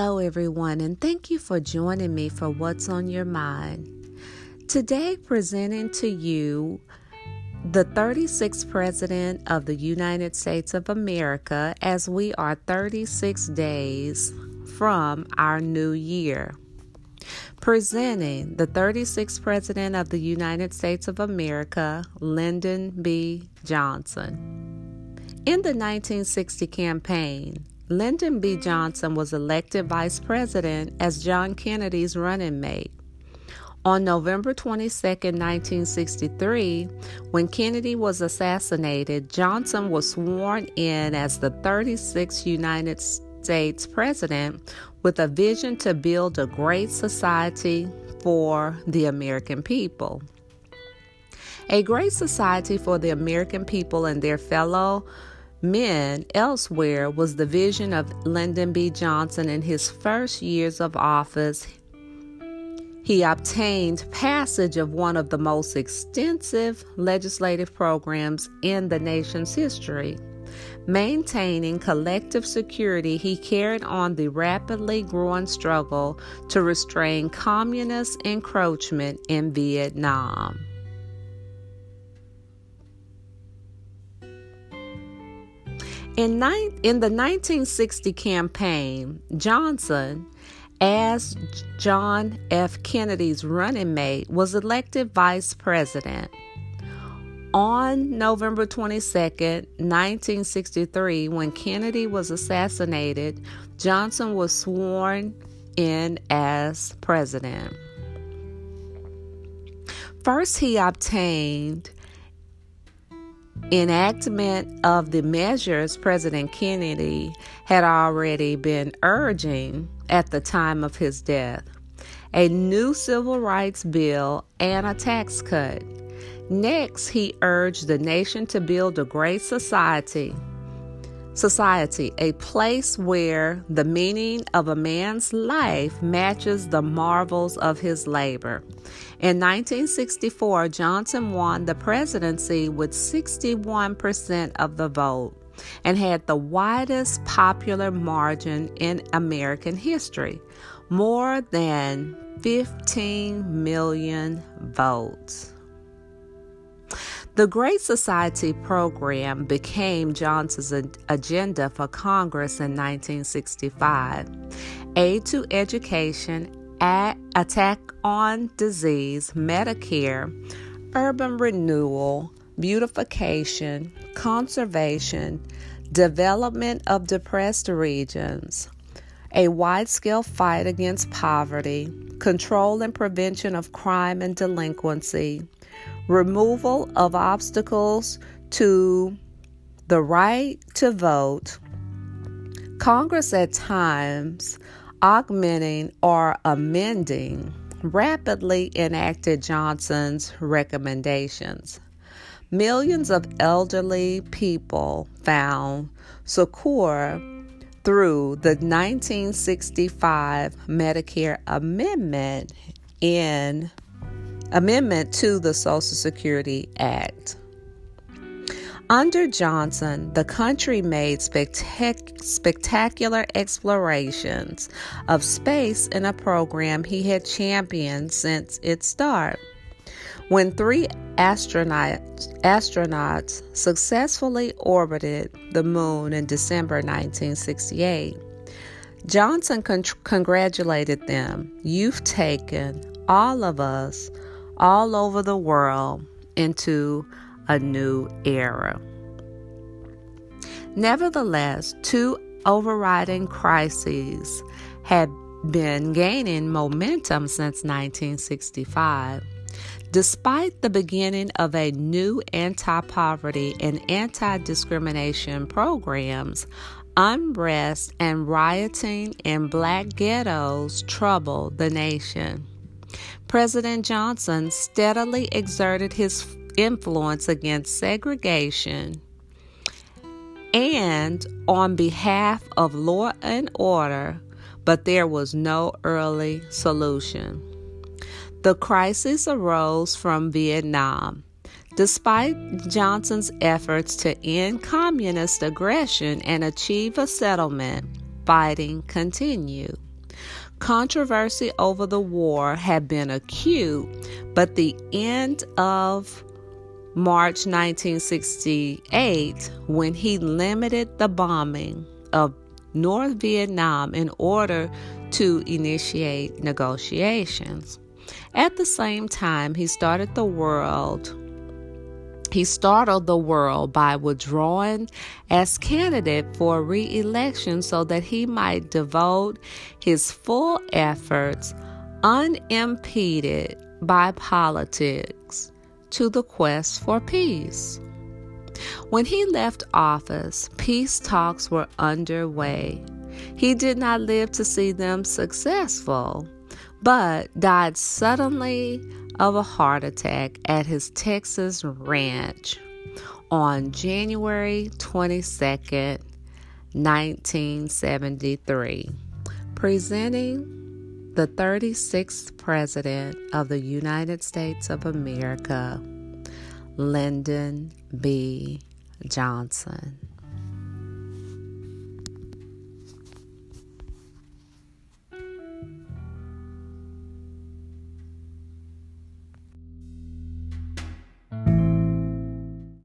Hello, everyone, and thank you for joining me for What's on Your Mind. Today, presenting to you the 36th President of the United States of America as we are 36 days from our new year. Presenting the 36th President of the United States of America, Lyndon B. Johnson. In the 1960 campaign, Lyndon B. Johnson was elected vice president as John Kennedy's running mate. On November 22, 1963, when Kennedy was assassinated, Johnson was sworn in as the 36th United States president with a vision to build a great society for the American people. A great society for the American people and their fellow men elsewhere was the vision of Lyndon B. Johnson in his first years of office. He obtained passage of one of the most extensive legislative programs in the nation's history. Maintaining collective security, he carried on the rapidly growing struggle to restrain communist encroachment in Vietnam. In, in the 1960 campaign, Johnson, as John F. Kennedy's running mate, was elected vice president. On November 22, 1963, when Kennedy was assassinated, Johnson was sworn in as president. First, he obtained enactment of the measures President Kennedy had already been urging at the time of his death a new civil rights bill and a tax cut. Next, he urged the nation to build a great society society, a place where the meaning of a man's life matches the marvels of his labor. In 1964, Johnson won the presidency with 61% of the vote and had the widest popular margin in American history more than 15 million votes. The Great Society program became Johnson's agenda for Congress in 1965. Aid to education, attack on disease, Medicare, urban renewal, beautification, conservation, development of depressed regions, a wide scale fight against poverty, control and prevention of crime and delinquency, removal of obstacles to the right to vote, Congress at times augmenting or amending rapidly enacted Johnson's recommendations. Millions of elderly people found succor through the 1965 Medicare Amendment in amendment to the Social Security Act. Under Johnson, the country made spectac- spectacular explorations of space in a program he had championed since its start. When three astronauts, successfully orbited the moon in December 1968, Johnson con- congratulated them. You've taken all of us all over the world into a new era. Nevertheless, two overriding crises had been gaining momentum since 1965. Despite the beginning of a new anti poverty and anti discrimination programs, unrest and rioting in black ghettos troubled the nation. President Johnson steadily exerted his influence against segregation and on behalf of law and order, but there was no early solution. The crisis arose from Vietnam. Despite Johnson's efforts to end communist aggression and achieve a settlement, fighting continued. Controversy over the war had been acute, but the end of March 1968, when he limited the bombing of North Vietnam in order to initiate negotiations. At the same time, he started the world he startled the world by withdrawing as candidate for re-election so that he might devote his full efforts unimpeded by politics to the quest for peace. When he left office, peace talks were underway. He did not live to see them successful, but died suddenly of a heart attack at his Texas ranch on January 22nd, 1973, presenting the 36th President of the United States of America, Lyndon B. Johnson.